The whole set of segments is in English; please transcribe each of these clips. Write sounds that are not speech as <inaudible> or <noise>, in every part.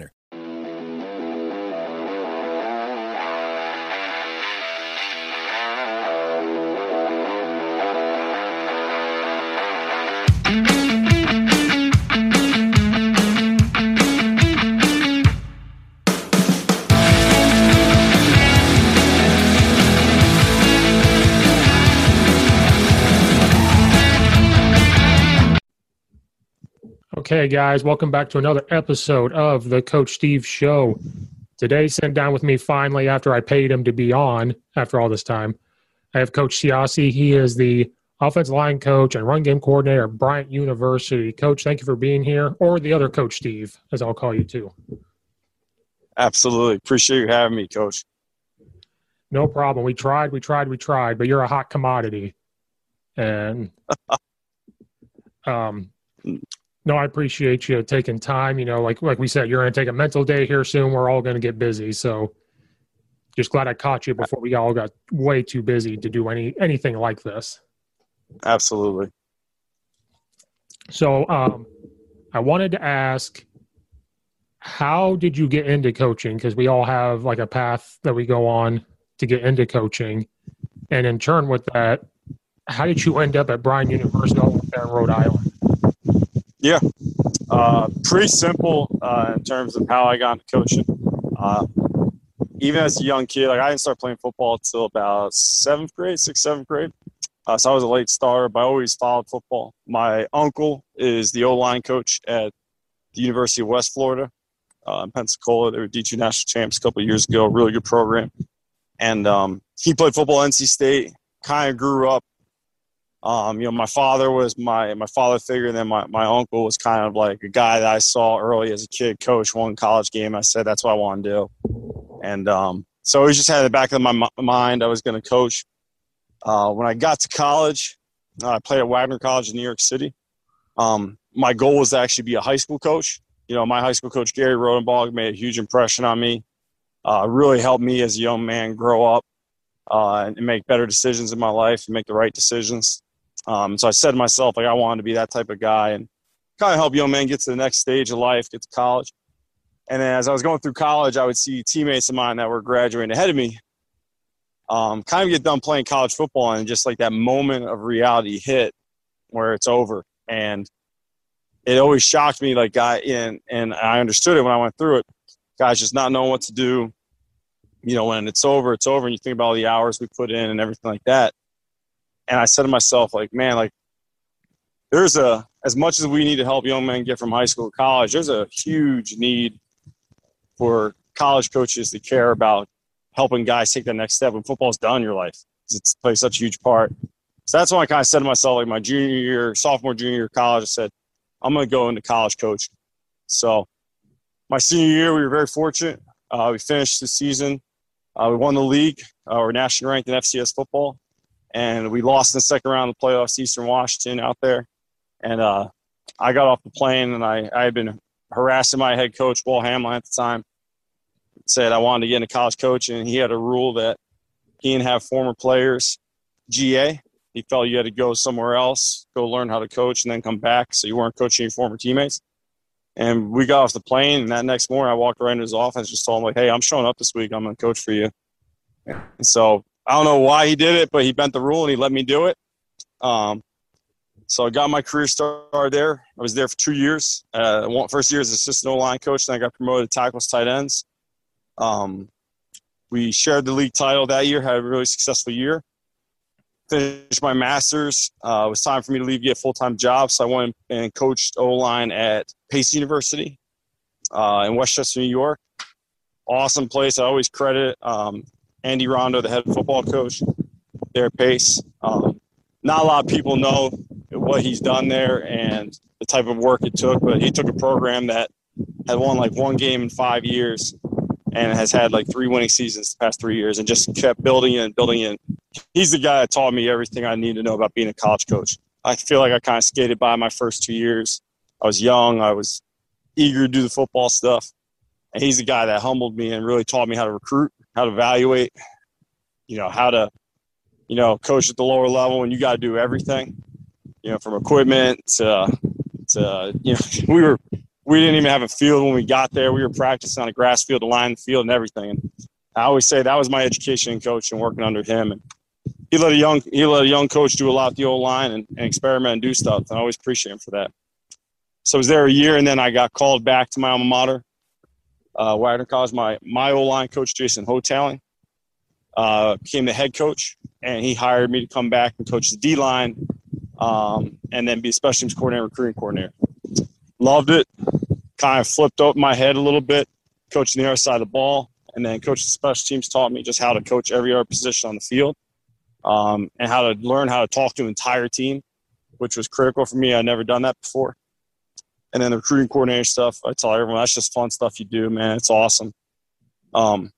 winner. Okay, guys, welcome back to another episode of the Coach Steve Show. Today, sent down with me finally after I paid him to be on after all this time, I have Coach Ciocci. He is the offensive line coach and run game coordinator at Bryant University. Coach, thank you for being here, or the other Coach Steve, as I'll call you too. Absolutely. Appreciate you having me, Coach. No problem. We tried, we tried, we tried, but you're a hot commodity. And <laughs> um, no, I appreciate you taking time. You know, like like we said, you're going to take a mental day here soon. We're all going to get busy, so just glad I caught you before we all got way too busy to do any anything like this. Absolutely. So, um, I wanted to ask, how did you get into coaching? Because we all have like a path that we go on to get into coaching, and in turn with that, how did you end up at Bryant University there in Rhode Island? Yeah, uh, pretty simple uh, in terms of how I got into coaching. Uh, even as a young kid, like I didn't start playing football until about seventh grade, sixth, seventh grade. Uh, so I was a late starter, but I always followed football. My uncle is the O line coach at the University of West Florida uh, in Pensacola. They were D2 national champs a couple years ago. Really good program. And um, he played football at NC State. Kind of grew up um, you know, my father was my my father figure, and then my, my uncle was kind of like a guy that I saw early as a kid coach one college game. I said that's what I want to do. And um, so always just had in the back of my mind I was going to coach. Uh, when I got to college, uh, I played at Wagner College in New York City. Um, my goal was to actually be a high school coach. You know, my high school coach Gary Rodenbach made a huge impression on me. Uh, really helped me as a young man grow up uh, and make better decisions in my life and make the right decisions. Um, so I said to myself, like, I wanted to be that type of guy and kind of help young men get to the next stage of life, get to college. And then as I was going through college, I would see teammates of mine that were graduating ahead of me um, kind of get done playing college football and just like that moment of reality hit where it's over. And it always shocked me, like, guy, and, and I understood it when I went through it. Guys just not knowing what to do. You know, when it's over, it's over. And you think about all the hours we put in and everything like that. And I said to myself, like, man, like, there's a, as much as we need to help young men get from high school to college, there's a huge need for college coaches to care about helping guys take that next step when football's done in your life. It plays such a huge part. So that's when I kind of said to myself, like my junior year, sophomore, junior year college, I said, I'm going to go into college coaching. So my senior year, we were very fortunate. Uh, we finished the season. Uh, we won the league. Uh, we're nationally ranked in FCS football. And we lost in the second round of the playoffs, Eastern Washington out there. And uh, I got off the plane and I, I had been harassing my head coach, Walt Hameline, at the time said I wanted to get into college coaching, and he had a rule that he didn't have former players GA. He felt you had to go somewhere else, go learn how to coach, and then come back so you weren't coaching your former teammates. And we got off the plane, and that next morning I walked right into his office, just told him like, "Hey, I'm showing up this week. I'm going to coach for you." And so I don't know why he did it, but he bent the rule and he let me do it. Um, so I got my career started there. I was there for two years. Uh, first year as assistant line coach, then I got promoted to tackles, tight ends. Um, we shared the league title that year, had a really successful year. Finished my master's. Uh, it was time for me to leave, get a full time job. So I went and coached O line at Pace University uh, in Westchester, New York. Awesome place. I always credit um, Andy Rondeau, the head football coach there at Pace. Um, not a lot of people know what he's done there and the type of work it took, but he took a program that had won like one game in five years and has had like three winning seasons the past three years and just kept building and building in. He's the guy that taught me everything I need to know about being a college coach. I feel like I kind of skated by my first two years. I was young, I was eager to do the football stuff. And he's the guy that humbled me and really taught me how to recruit, how to evaluate, you know, how to, you know, coach at the lower level and you got to do everything, you know, from equipment to, to, you know, <laughs> we were we didn't even have a field when we got there. We were practicing on a grass field, a line field, and everything. And I always say that was my education coach and working under him. And he let a young he let a young coach do a lot of the O line and, and experiment and do stuff. And I always appreciate him for that. So I was there a year, and then I got called back to my alma mater, uh, Wagner College. My my O line coach Jason Houghtaling uh, became the head coach, and he hired me to come back and coach the D line, um, and then be a special teams coordinator, recruiting coordinator. Loved it kind of flipped up my head a little bit, coaching the other side of the ball. And then coaching special teams taught me just how to coach every other position on the field um, and how to learn how to talk to an entire team, which was critical for me. I'd never done that before. And then the recruiting coordinator stuff, I tell everyone that's just fun stuff you do, man. It's awesome. Um,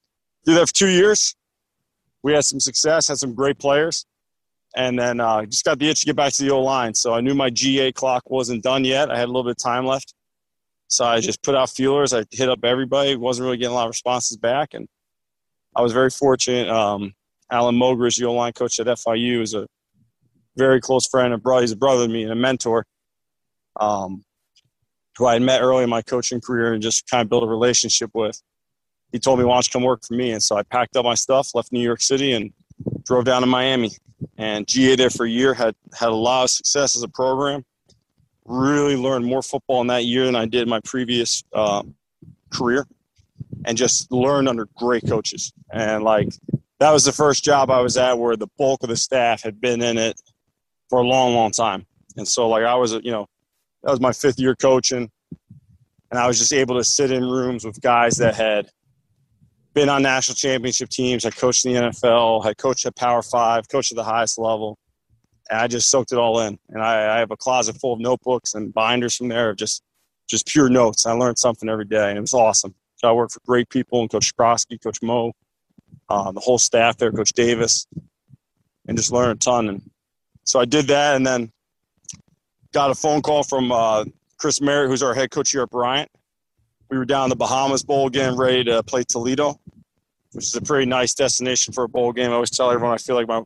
did that for two years. We had some success, had some great players, and then uh, just got the itch to get back to the O line. So I knew my GA clock wasn't done yet. I had a little bit of time left. So I just put out feelers. I hit up everybody. Wasn't really getting a lot of responses back, and I was very fortunate. Um, Alan Mogridge, the O line coach at FIU, is a very close friend and brother. He's a brother to me and a mentor. Um, who I had met early in my coaching career and just kind of built a relationship with. He told me, "Why don't you come work for me?" And so I packed up my stuff, left New York City, and drove down to Miami. And GA there for a year had had a lot of success as a program really learned more football in that year than I did my previous uh, career, and just learned under great coaches. And like that was the first job I was at where the bulk of the staff had been in it for a long, long time. And so like I was, you know, that was my fifth year coaching, and I was just able to sit in rooms with guys that had been on national championship teams, had coached in the NFL, had coached at Power Five, coached at the highest level and I just soaked it all in. And I, I, have a closet full of notebooks and binders from there of just just pure notes. I learned something every day, and it was awesome. Got to work for great people and Coach Skrosky, Coach Mo, uh, the whole staff there, Coach Davis, and just learned a ton. And so I did that, and then got a phone call from uh, Chris Merritt, who's our head coach here at Bryant. We were down in the Bahamas Bowl game, ready to play Toledo, which is a pretty nice destination for a bowl game. I always tell everyone I feel like my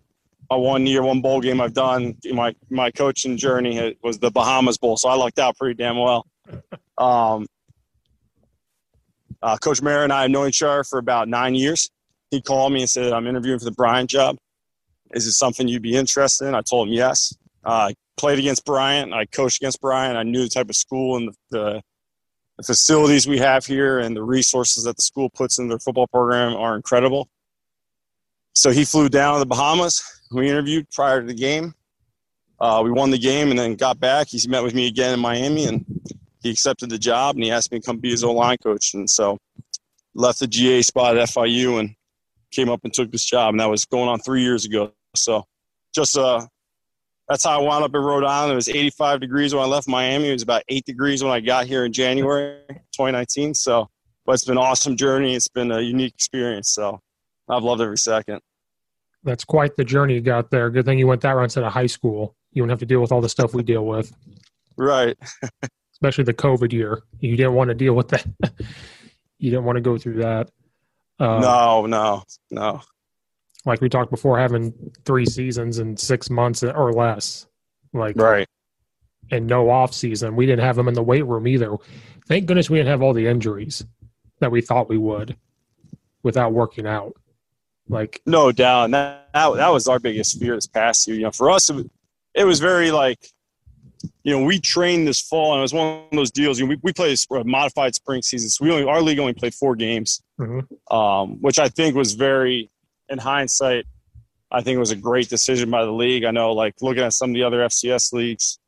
my one year, one bowl game I've done in my my coaching journey was the Bahamas Bowl, so I lucked out pretty damn well. <laughs> Um, uh, Coach Merritt and I have known each other for about nine years. He called me and said, "I'm interviewing for the Bryant job. Is it something you'd be interested in?" I told him yes. Uh, I played against Bryant. I coached against Bryant. I knew the type of school and the, the, the facilities we have here and the resources that the school puts in their football program are incredible. So he flew down to the Bahamas. We interviewed prior to the game. Uh, we won the game and then got back. He met with me again in Miami and he accepted the job and he asked me to come be his O line coach. And so left the GA spot at FIU and came up and took this job. And that was going on three years ago. So just uh, that's how I wound up in Rhode Island. It was 85 degrees when I left Miami. It was about eight degrees when I got here in January 2019. So, but it's been an awesome journey. It's been a unique experience. So I've loved every second. That's quite the journey you got there. Good thing you went that route instead of high school. You wouldn't have to deal with all the stuff we deal with. Right. Especially the COVID year. You didn't want to deal with that. <laughs> you didn't want to go through that. Uh, no, no, no like we talked before, having three seasons in six months or less, like right, and no off season. We didn't have them in the weight room either. Thank goodness we didn't have all the injuries that we thought we would without working out. Like no doubt, that, that that was our biggest fear this past year. You know, for us, it was, it was very like you know, we trained this fall, and it was one of those deals. You know, we, we played a modified spring season, so we only our league only played four games, mm-hmm. um, which I think was very in hindsight, I think it was a great decision by the league. I know, like looking at some of the other FCS leagues,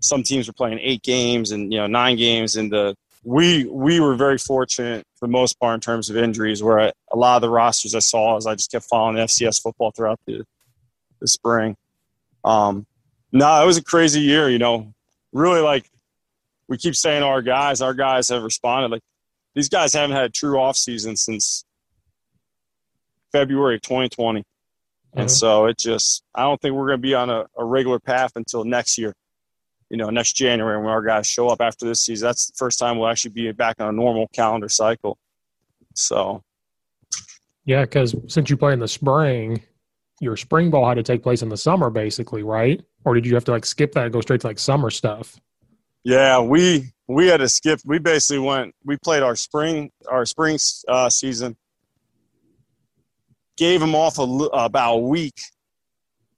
some teams were playing eight games and you know nine games, and the we we were very fortunate for the most part in terms of injuries. Where I, a lot of the rosters I saw as I just kept following FCS football throughout the the spring. Um, no, it was a crazy year. You know, really like we keep saying our guys, our guys have responded. Like these guys haven't had a true off season since February of 2020. Mm-hmm. And so it just, I don't think we're going to be on a, a, regular path until next year, you know, next January when our guys show up after this season. That's the first time we'll actually be back on a normal calendar cycle. So, yeah, because since you play in the spring, your spring ball had to take place in the summer, basically, right? Or did you have to like skip that and go straight to like summer stuff? Yeah, we we had to skip. We basically went. We played our spring our spring uh, season gave them off a, about a week,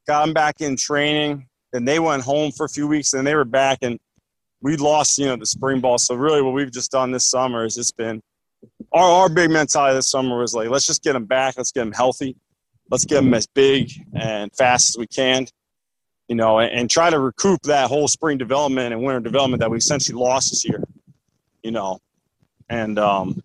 got them back in training. Then they went home for a few weeks, and they were back, and we lost, you know, the spring ball. So really, what we've just done this summer is it's been our our big mentality this summer was like, let's just get them back, let's get them healthy, let's get them as big and fast as we can, you know, and, and try to recoup that whole spring development and winter development that we essentially lost this year, you know, and um,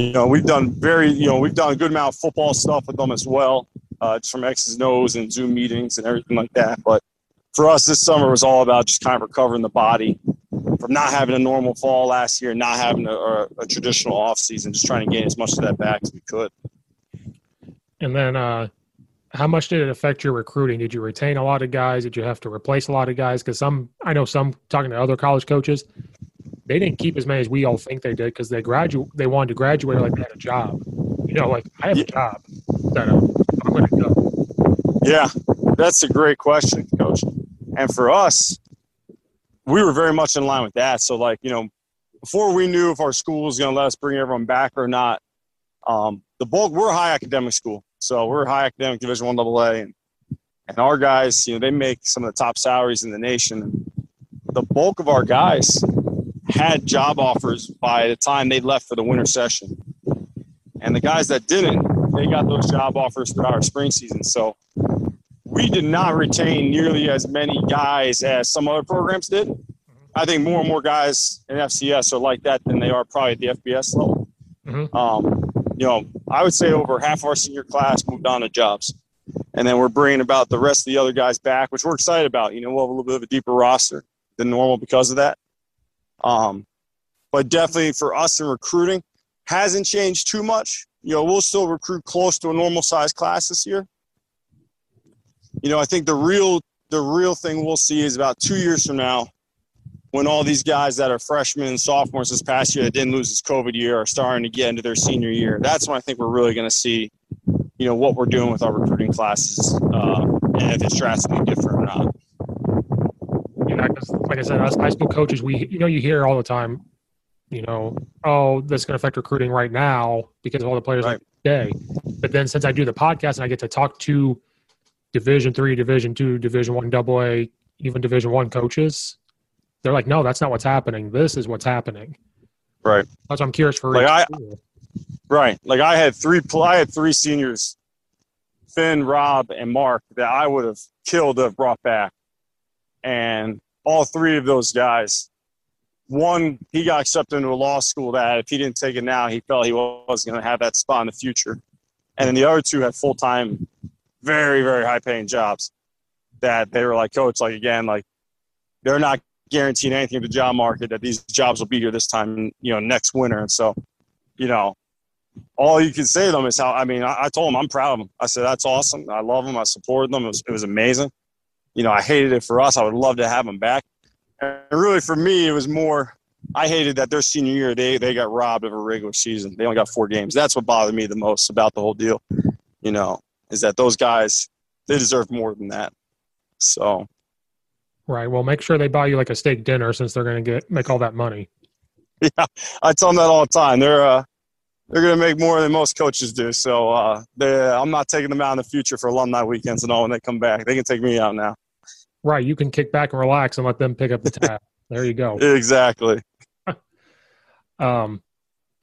you know, we've done very, you know, we've done a good amount of football stuff with them as well, uh, just from X's and O's and Zoom meetings and everything like that. But for us, this summer was all about just kind of recovering the body from not having a normal fall last year, not having a, a, a traditional off season, just trying to gain as much of that back as we could. And then, uh, how much did it affect your recruiting? Did you retain a lot of guys? Did you have to replace a lot of guys? Because some, I know some talking to other college coaches, they didn't keep as many as we all think they did because they graduate they wanted to graduate like they had a job. You know, like I have a job that I'm going to go. Yeah, that's a great question, Coach. And for us, we were very much in line with that. So, like you know, before we knew if our school was going to let us bring everyone back or not, um, the bulk we're a high academic school, so we're high academic Division One AA, and and our guys, you know, they make some of the top salaries in the nation. The bulk of our guys had job offers by the time they left for the winter session. And the guys that didn't, they got those job offers throughout our spring season. So we did not retain nearly as many guys as some other programs did. I think more and more guys in FCS are like that than they are probably at the FBS level. Mm-hmm. Um, you know, I would say over half our senior class moved on to jobs. And then we're bringing about the rest of the other guys back, which we're excited about. You know, we'll have a little bit of a deeper roster than normal because of that. Um, but definitely for us in recruiting, hasn't changed too much. You know, we'll still recruit close to a normal size class this year. You know, I think the real the real thing we'll see is about two years from now, when all these guys that are freshmen and sophomores this past year that didn't lose this COVID year are starting to get into their senior year. That's when I think we're really going to see, you know, what we're doing with our recruiting classes uh, and if it's drastically different or not. Because like I said, us high school coaches, we you know you hear all the time, you know, oh, that's going to affect recruiting right now because of all the players Right. today. But then since I do the podcast and I get to talk to Division three, Division two, Division one, Double A, even Division one coaches, they're like, no, that's not what's happening. This is what's happening. Right. That's why I'm curious for Like I- school. Right. Like I had three. I had three seniors, Finn, Rob, and Mark, that I would have killed to have brought back, and all three of those guys. One, he got accepted into a law school that if he didn't take it now, he felt he was going to have that spot in the future. And then the other two had full time, very, very high paying jobs that they were like, coach, like again, like they're not guaranteeing anything of the job market that these jobs will be here this time, you know, next winter. And so, you know, all you can say to them is how I mean, I, I told them I'm proud of them. I said that's awesome. I love them. I supported them. It was, it was amazing. You know, I hated it for us. I would love to have them back. And really, for me, it was more. I hated that their senior year they they got robbed of a regular season. They only got four games. That's what bothered me the most about the whole deal. You know, is that those guys they deserve more than that. So Right. Well, make sure they buy you like a steak dinner since they're going to get make all that money. <laughs> yeah, I tell them that all the time. They're uh, they're gonna make more than most coaches do. So uh, I'm not taking them out in the future for alumni weekends and all when they come back. They can take me out now. Right. You can kick back and relax and let them pick up the tab. there you go. <laughs> Exactly. <laughs> Um,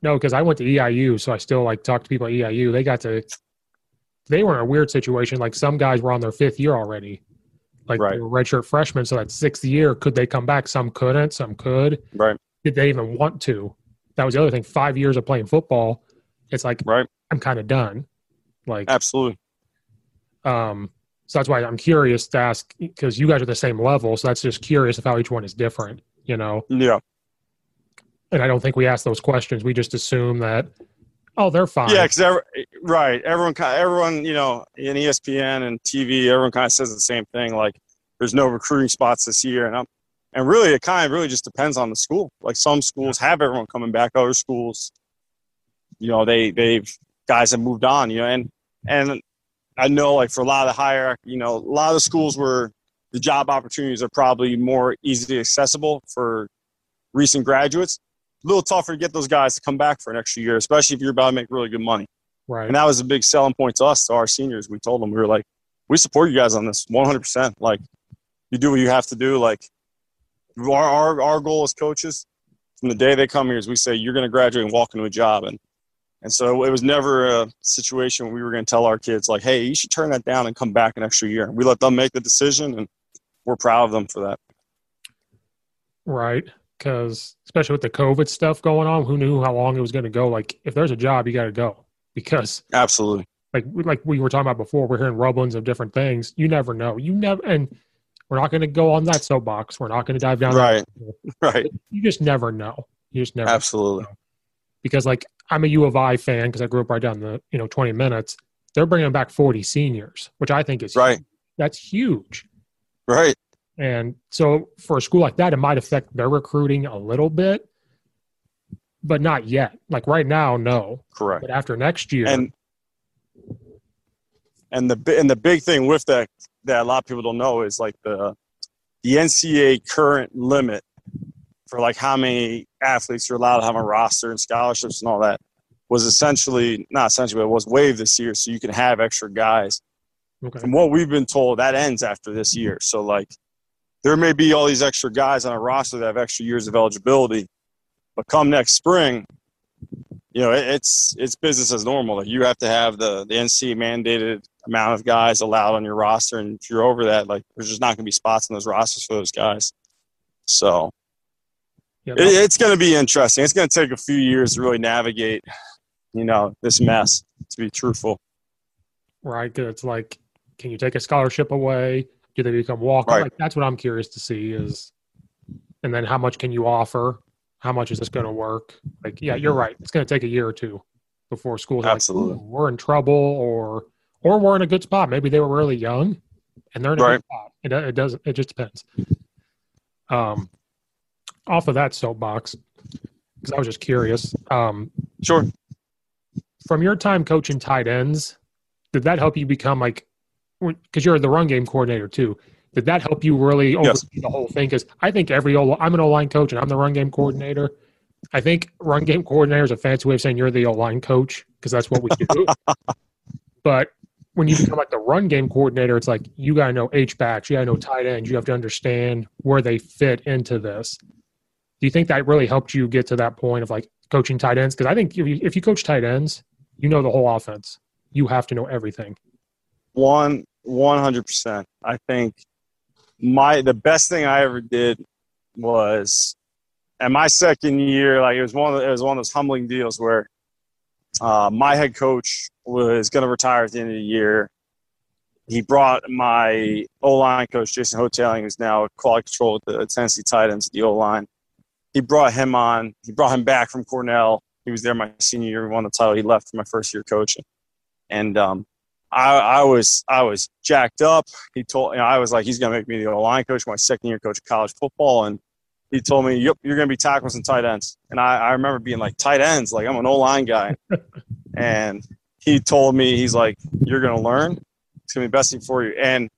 no, because I went to EIU, so I still like talk to people at EIU. They got to, they were in a weird situation. Like some guys were on their fifth year already, like Right. they were redshirt freshmen. So that sixth year, could they come back? Some couldn't. Some could. Right. Did they even want to? That was the other thing. Five years of playing football, it's like Right. I'm kind of done. Like, Absolutely. um, so that's why I'm curious to ask because you guys are the same level. So that's just curious of how each one is different. You know. Yeah. and I don't think we ask those questions. We just assume that, oh, they're fine. Yeah. Because right. Everyone. Everyone. You know, in ESPN and TV, everyone kind of says the same thing. Like, there's no recruiting spots this year, and I'm, and really, it kind of really just depends on the school. Like some schools have everyone coming back. Other schools, you know, they they've guys have moved on. You know, and and I know like for a lot of the higher, you know, a lot of the schools where the job opportunities are probably more easily accessible for recent graduates. A little tougher to get those guys to come back for an extra year, especially if you're about to make really good money. right. And that was a big selling point to us, to our seniors. We told them, we were like, we support you guys on this 100%. Like, you do what you have to do. Like, our, our, our goal as coaches from the day they come here is we say, you're going to graduate and walk into a job. And, and so it was never a situation where we were going to tell our kids, like, hey, you should turn that down and come back an extra year. We let them make the decision, and we're proud of them for that. Right. Because especially with the COVID stuff going on, who knew how long it was going to go? Like, if there's a job, you got to go. Because, Absolutely. like, we- like we were talking about before, we're hearing rumblings of different things. You never know. You never, and we're not going to go on that soapbox. We're not going to dive down. Right. <laughs> Right. You just never know. You just never. Absolutely. Because, like, I'm a U of I fan because I grew up right down the, you know, 20 minutes. They're bringing back 40 seniors, which I think is Right. That's huge. Right. And so for a school like that, it might affect their recruiting a little bit, but not yet. Like right now, no. Correct. But after next year, and and the and the big thing with that that a lot of people don't know is like the the NCAA current limit for like how many athletes you're allowed to have on a roster and scholarships and all that was essentially not essentially but it was waived this year so you can have extra guys okay. from what we've been told that ends after this year so like there may be all these extra guys on a roster that have extra years of eligibility but come next spring you know, it, it's it's business as normal. Like you have to have the the NC mandated amount of guys allowed on your roster, and if you're over that, like there's just not going to be spots on those rosters for those guys. So Yeah, it, it's going to be interesting. It's going to take a few years to really navigate, you know, this mess. To be truthful, right. 'Cause it's like, can you take a scholarship away? Do they become walk? Right. Like that's what I'm curious to see is, and then how much can you offer? how much is this going to work? Like, yeah, you're mm-hmm. right. It's going to take a year or two before school's Absolutely. like, we're in trouble or or we're in a good spot. Maybe they were really young and they're in a Right. good spot. It, it doesn't. It just depends. Um, off of that soapbox, because I was just curious. Um, Sure. from your time coaching tight ends, did that help you become like? Because you're the run game coordinator too. Did that help you really Yes. oversee the whole thing? Because I think every O I'm an O line coach and I'm the run game coordinator. I think run game coordinator is a fancy way of saying you're the O line coach because that's what we do. <laughs> but when you become like the run game coordinator, it's like you got to know H backs, you got to know tight ends, you have to understand where they fit into this. Do you think that really helped you get to that point of like coaching tight ends? Because I think if you, if you coach tight ends, you know the whole offense. You have to know everything. One one hundred percent. I think my the best thing I ever did was at my second year. Like it was one of the, it was one of those humbling deals where uh, my head coach was going to retire at the end of the year. He brought my O line coach Jason Houghtaling, who's now quality control at the Tennessee Titans, the O line. He brought him on. He brought him back from Cornell. He was there my senior year. We won the title. He left for my first year coaching, and um, I, I was I was jacked up. He told you know, I was like he's gonna make me the O line coach my second year coach of college football, and he told me yep you're gonna be tackles and tight ends. And I, I remember being like tight ends, like I'm an O line guy, <laughs> and he told me he's like you're gonna learn. It's gonna be best thing for you. And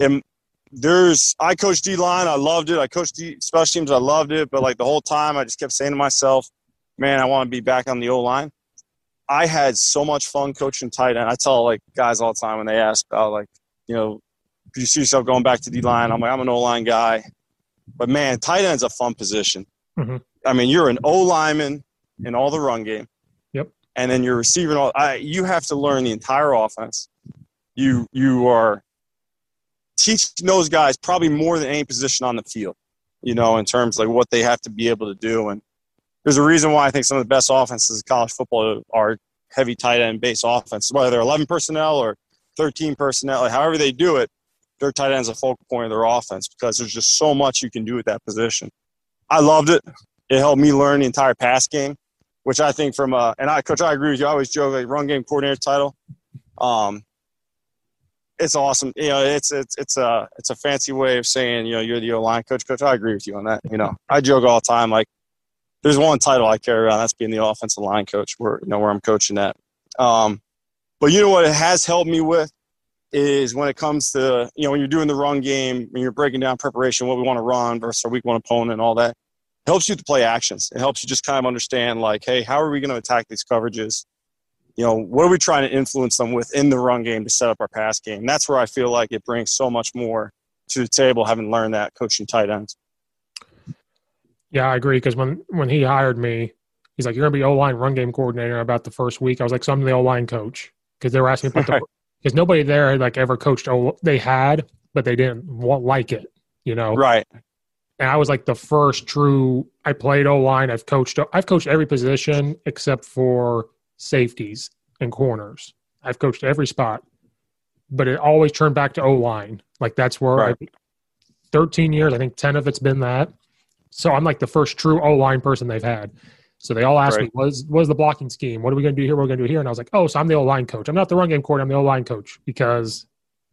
and there's I coached D line, I loved it. I coached D special teams, I loved it. But like the whole time, I just kept saying to myself, man, I want to be back on the O line. I had so much fun coaching tight end. I tell like guys all the time when they ask about like, you know, do you see yourself going back to D line? I'm like, I'm an O line guy. But man, tight end's a fun position. Mhm. I mean, you're an O lineman in all the run game. Yep. And then you're receiving all I you have to learn the entire offense. You you are teaching those guys probably more than any position on the field, you know, in terms of like what they have to be able to do. And there's a reason why I think some of the best offenses in college football are heavy tight end based offenses, whether they're 11 personnel or 13 personnel, however they do it, their tight end's a focal point of their offense because there's just so much you can do with that position. I loved it. It helped me learn the entire pass game, which I think from uh and I, coach, I agree with you. I always joke like run game coordinator title. Um, it's awesome. You know, it's it's it's a it's a fancy way of saying you know you're the O line coach. Coach, I agree with you on that. You know, I joke all the time. Like, there's one title I carry around. That's being the offensive line coach. Where you know where I'm coaching at. Um, but you know what it has helped me with is when it comes to you know when you're doing the run game, when you're breaking down preparation, what we want to run versus our week one opponent, and all that. It helps you to play actions. It helps you just kind of understand like, hey, how are we going to attack these coverages? you know, what are we trying to influence them within the run game to set up our pass game? That's where I feel like it brings so much more to the table, having learned that coaching tight ends. Yeah, I agree. Because when when he hired me, he's like, "You're gonna be O line run game coordinator." About the first week, I was like, "So I'm the O line coach," because they were asking me about the <laughs> because nobody there had like ever coached. Oh, they had, but they didn't want, like it. You know, Right. and I was like the first true. I played O line. I've coached. I've coached every position except for safeties and corners. I've coached every spot, but it always turned back to O line. Like that's where Right. I. Thirteen years, I think ten of it's been that. So I'm like the first true O line person they've had. So they all asked me, Right. "What is what is the blocking scheme? What are we going to do here? What are we going to do here?" And I was like, "Oh, so I'm the O line coach. I'm not the run game coordinator. I'm the O line coach because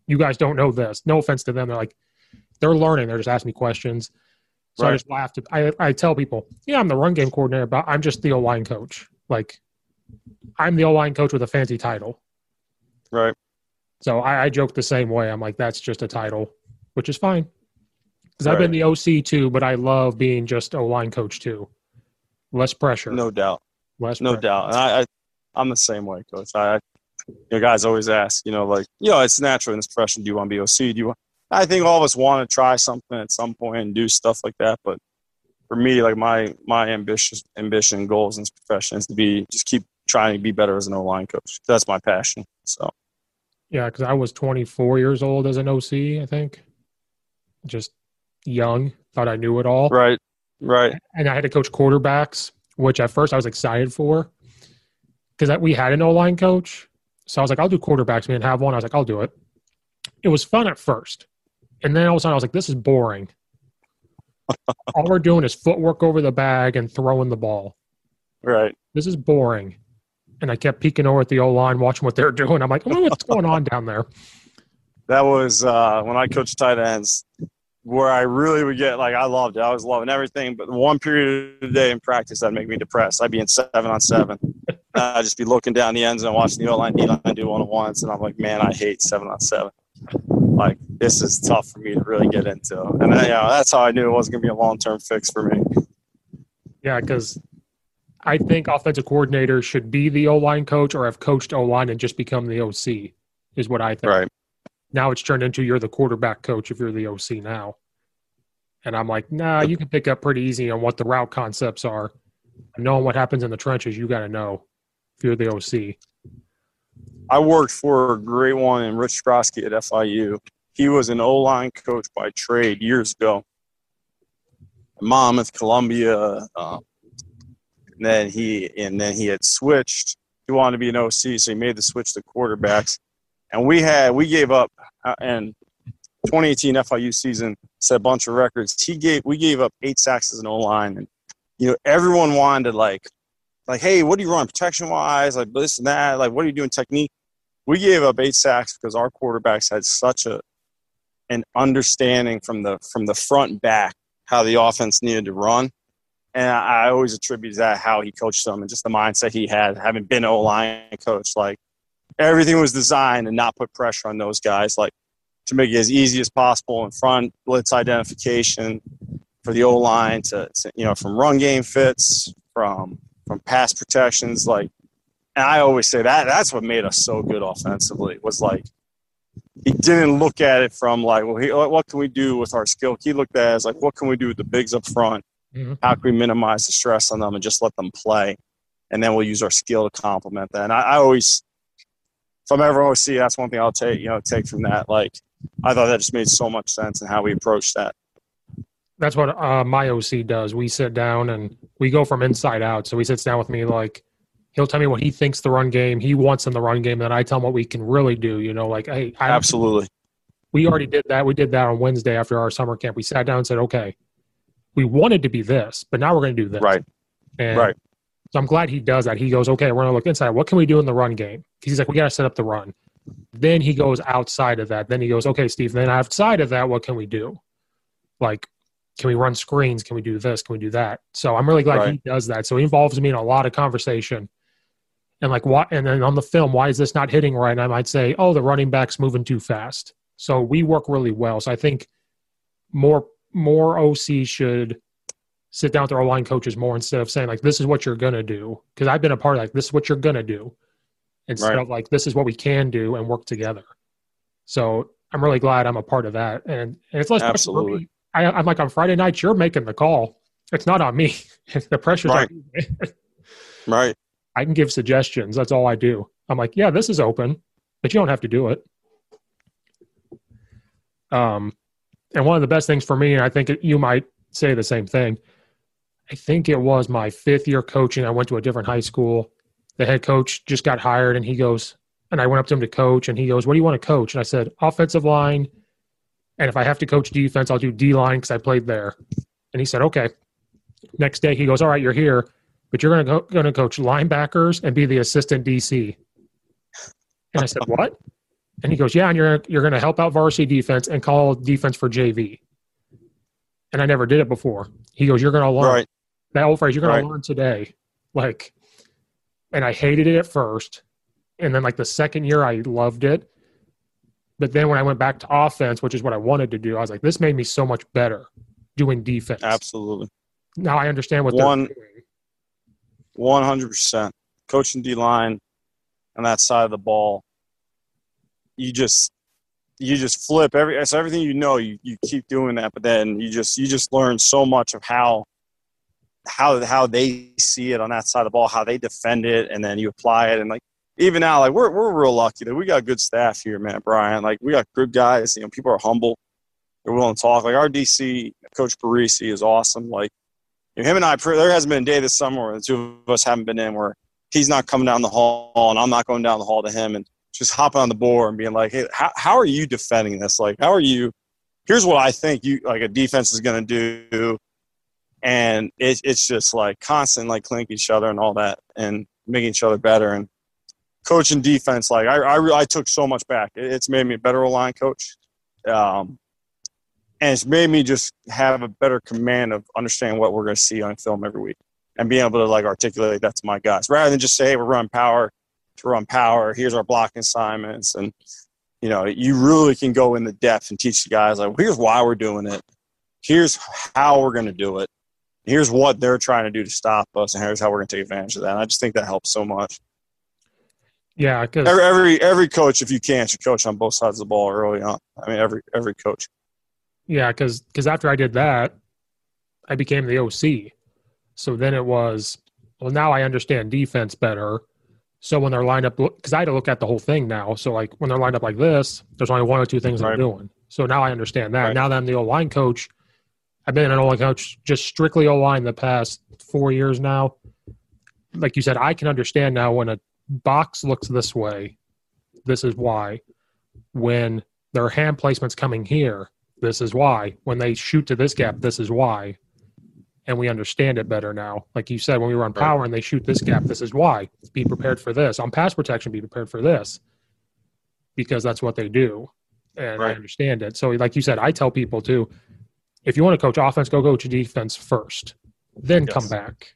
you guys don't know this. No offense to them. They're like, they're learning. They're just asking me questions. So I Right. just laughed. I, I tell people, yeah, I'm the run game coordinator, but I'm just the O line coach. Like, I'm the O line coach with a fancy title. Right. So I, I joke the same way. I'm like, that's just a title, which is fine. Because I've been the OC too, but I love being just O line coach too. Less pressure. No doubt. less No pressure. doubt. And I, I, I'm the same way, coach. I, I- you know, guys always ask, you know, like, you know, it's natural in this profession. Do you want to be OC? Do you want, I think all of us want to try something at some point and do stuff like that. But for me, like my, my ambitious ambition goals in this profession is to be, just keep trying to be better as an O line coach. That's my passion. So, Yeah, because I was 24 years old as an OC, I think. Just young, thought I knew it all. right. Right. and I had to coach quarterbacks, which at first I was excited for because we had an O line coach. So I was like, I'll do quarterbacks. We didn't have one. I was like, I'll do it. It was fun at first. And then all of a sudden I was like, this is boring. <laughs> all we're doing is footwork over the bag and throwing the ball. Right. This is boring. And I kept peeking over at the O line, watching what they're doing. I'm like, I wonder what's <laughs> going on down there. That was uh, when I coached tight ends, where I really would get like I loved it. I was loving everything, but one period of the day in practice that'd make me depressed. I'd be in seven on seven. <laughs> I'd just be looking down the ends and watching the O line, D line do one on ones, and I'm like, man, I hate seven on seven. Like this is tough for me to really get into, and then, you know, that's how I knew it wasn't going to be a long term fix for me. Yeah, because I think offensive coordinator should be the O line coach or have coached O line and just become the OC, is what I think. Right. Now it's turned into you're the quarterback coach if you're the OC now. And I'm like, nah, you can pick up pretty easy on what the route concepts are. Knowing what happens in the trenches, you got to know if you're the OC. I worked for a great one in Rich Skrosky at FIU. He was an O line coach by trade years ago. Monmouth, Columbia, um, and then he and then he had switched. He wanted to be an OC, so he made the switch to quarterbacks. And we had we gave up uh, Uh, and 2018 FIU season set a bunch of records. He gave we gave up eight sacks as an O line, and you know everyone wanted like like hey, what do you run protection wise? Like this and that. Like what are you doing technique? We gave up eight sacks because our quarterbacks had such a an understanding from the from the front back how the offense needed to run and I always attribute that how he coached them and just the mindset he had, having been an O line coach. Like everything was designed and not put pressure on those guys, like to make it as easy as possible in front, blitz identification for the O line to, to, you know, from run game fits, from from pass protections, like. And I always say that that's what made us so good offensively was like he didn't look at it from like, well, he, what can we do with our skill? He looked at it as like, what can we do with the bigs up front? Mm-hmm. How can we minimize the stress on them and just let them play? And then we'll use our skill to complement that. And I, I always, if I'm ever OC, that's one thing I'll take, you know, take from that. Like, I thought that just made so much sense and how we approach that. That's what uh, my OC does. We sit down and we go from inside out. So he sits down with me like, he'll tell me what he thinks the run game he wants in the run game, and then I tell him what we can really do. You know, like hey, I, absolutely. We already did that. We did that on Wednesday after our summer camp. We sat down and said, okay, we wanted to be this, but now we're going to do this. Right. And right. So I'm glad he does that. He goes, okay, we're going to look inside. What can we do in the run game? Because he's like, we got to set up the run. Then he goes outside of that. Then he goes, okay, Steve, then outside of that, what can we do? Like, can we run screens? Can we do this? Can we do that? So I'm really glad right. he does that. So he involves me in a lot of conversation. And like, what? And then on the film, why is this not hitting right? And I might say, oh, the running back's moving too fast. So we work really well. So I think more more OC should sit down with our line coaches more instead of saying like this is what you're gonna do because I've been a part of like this is what you're gonna do instead right. of like this is what we can do and work together. So I'm really glad I'm a part of that and, and it's less pressure. absolutely. I, am like on Friday nights you're making the call. It's not on me. <laughs> the pressure's right. on me. <laughs> right. I can give suggestions. That's all I do. I'm like, yeah, this is open, but you don't have to do it. Um, and one of the best things for me, and I think it, you might say the same thing. I think it was my fifth year coaching. I went to a different high school. The head coach just got hired, and he goes, and I went up to him to coach, and he goes, "What do you want to coach?" And I said, "Offensive line." And if I have to coach defense, I'll do D line because I played there. And he said, "Okay." Next day, he goes, "All right, you're here, but you're going to go, coach linebackers and be the assistant DC." And I said, "What?" And he goes, "Yeah, and you're you're going to help out varsity defense and call defense for JV." And I never did it before. He goes, "You're going to learn right. That old phrase. You're going right. to learn today." Like, and I hated it at first, and then like the second year, I loved it. But then when I went back to offense, which is what I wanted to do, I was like, "This made me so much better doing defense." Absolutely. Now I understand what one. One hundred percent coaching D line on that side of the ball you just you just flip every so everything you know you, you keep doing that but then you just you just learn so much of how how how they see it on that side of the ball how they defend it and then you apply it. And like even now like we're, we're real lucky that we got good staff here man Bryant. Like we got good guys you know people are humble. They're willing to talk. Like our dc coach parisi is awesome. Like you know, him and i there hasn't been a day this summer where the two of us haven't been in where he's not coming down the hall and i'm not going down the hall to him and just hopping on the board and being like, hey, how, how are you defending this? Like, how are you? Here's what I think you like a defense is going to do, and it, it's just like constant like clink each other and all that, and making each other better and coaching defense. Like I, I, I took so much back. It's made me a better line coach, um, and it's made me just have a better command of understanding what we're going to see on film every week and being able to like articulate that to my guys rather than just say hey we're running power to run power. Here's our blocking assignments and you know, you really can go in the depth and teach the guys like, here's why we're doing it. Here's how we're going to do it. Here's what they're trying to do to stop us, and here's how we're going to take advantage of that. And I just think that helps so much. Yeah, because every, every every coach, if you can, should coach on both sides of the ball early on. I mean, every every coach. Yeah, because because after I did that, I became the OC. So then it was, well, now I understand defense better. So when they're lined up, because I had to look at the whole thing now. So like when they're lined up like this, there's only one or two things right. they're doing. So now I understand that. Right. Now that I'm the O line coach, I've been an O line coach just strictly O line the past four years now. Like you said, I can understand now when a box looks this way, this is why. When their hand placement's coming here, this is why. When they shoot to this gap, this is why and we understand it better now. Like you said, when we run power and they shoot this gap, this is why. Be prepared for this. On pass protection, be prepared for this. Because that's what they do. And right. I understand it. So like you said, I tell people too, if you want to coach offense, go coach defense first. Then come back.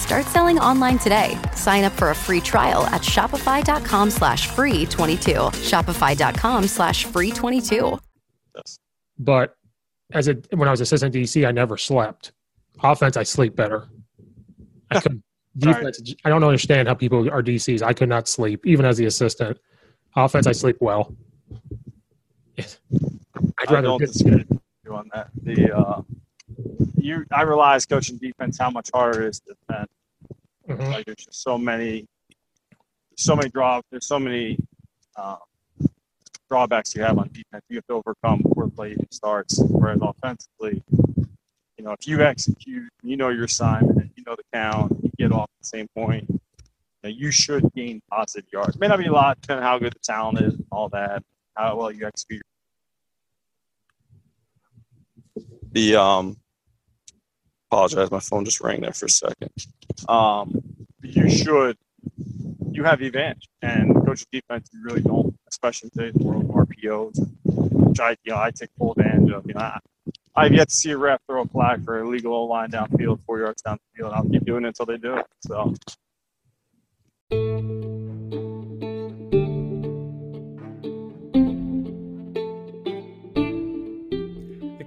Start selling online today. Sign up for a free trial at shopify.com slash free 22. Shopify.com slash free 22. But as a, when I was assistant DC, I never slept. Offense, I sleep better. I could <laughs> defense. I don't understand how people are DCs. I could not sleep even as the assistant. Offense, I sleep well. I'd rather I don't disagree you on that. The uh, you, I realize coaching defense how much harder it is to defend. Mm-hmm. Like there's just so many, so many draw. There's so many um, drawbacks you have on defense. You have to overcome before the play even starts. Whereas offensively, you know, if you execute, you know your assignment, you know the count, you get off at the same point. You, know, you should gain positive yards. May not be a lot, depending on how good the talent is, and all that, how well you execute. The um, apologize, my phone just rang there for a second. Um, you should, you have the advantage, and coach defense, you really don't, especially in today's world of RPOs, which I, you know, I take full advantage of. You know, I, I've yet to see a ref throw a flag for a illegal O line downfield, four yards down the field. I'll keep doing it until they do it. So.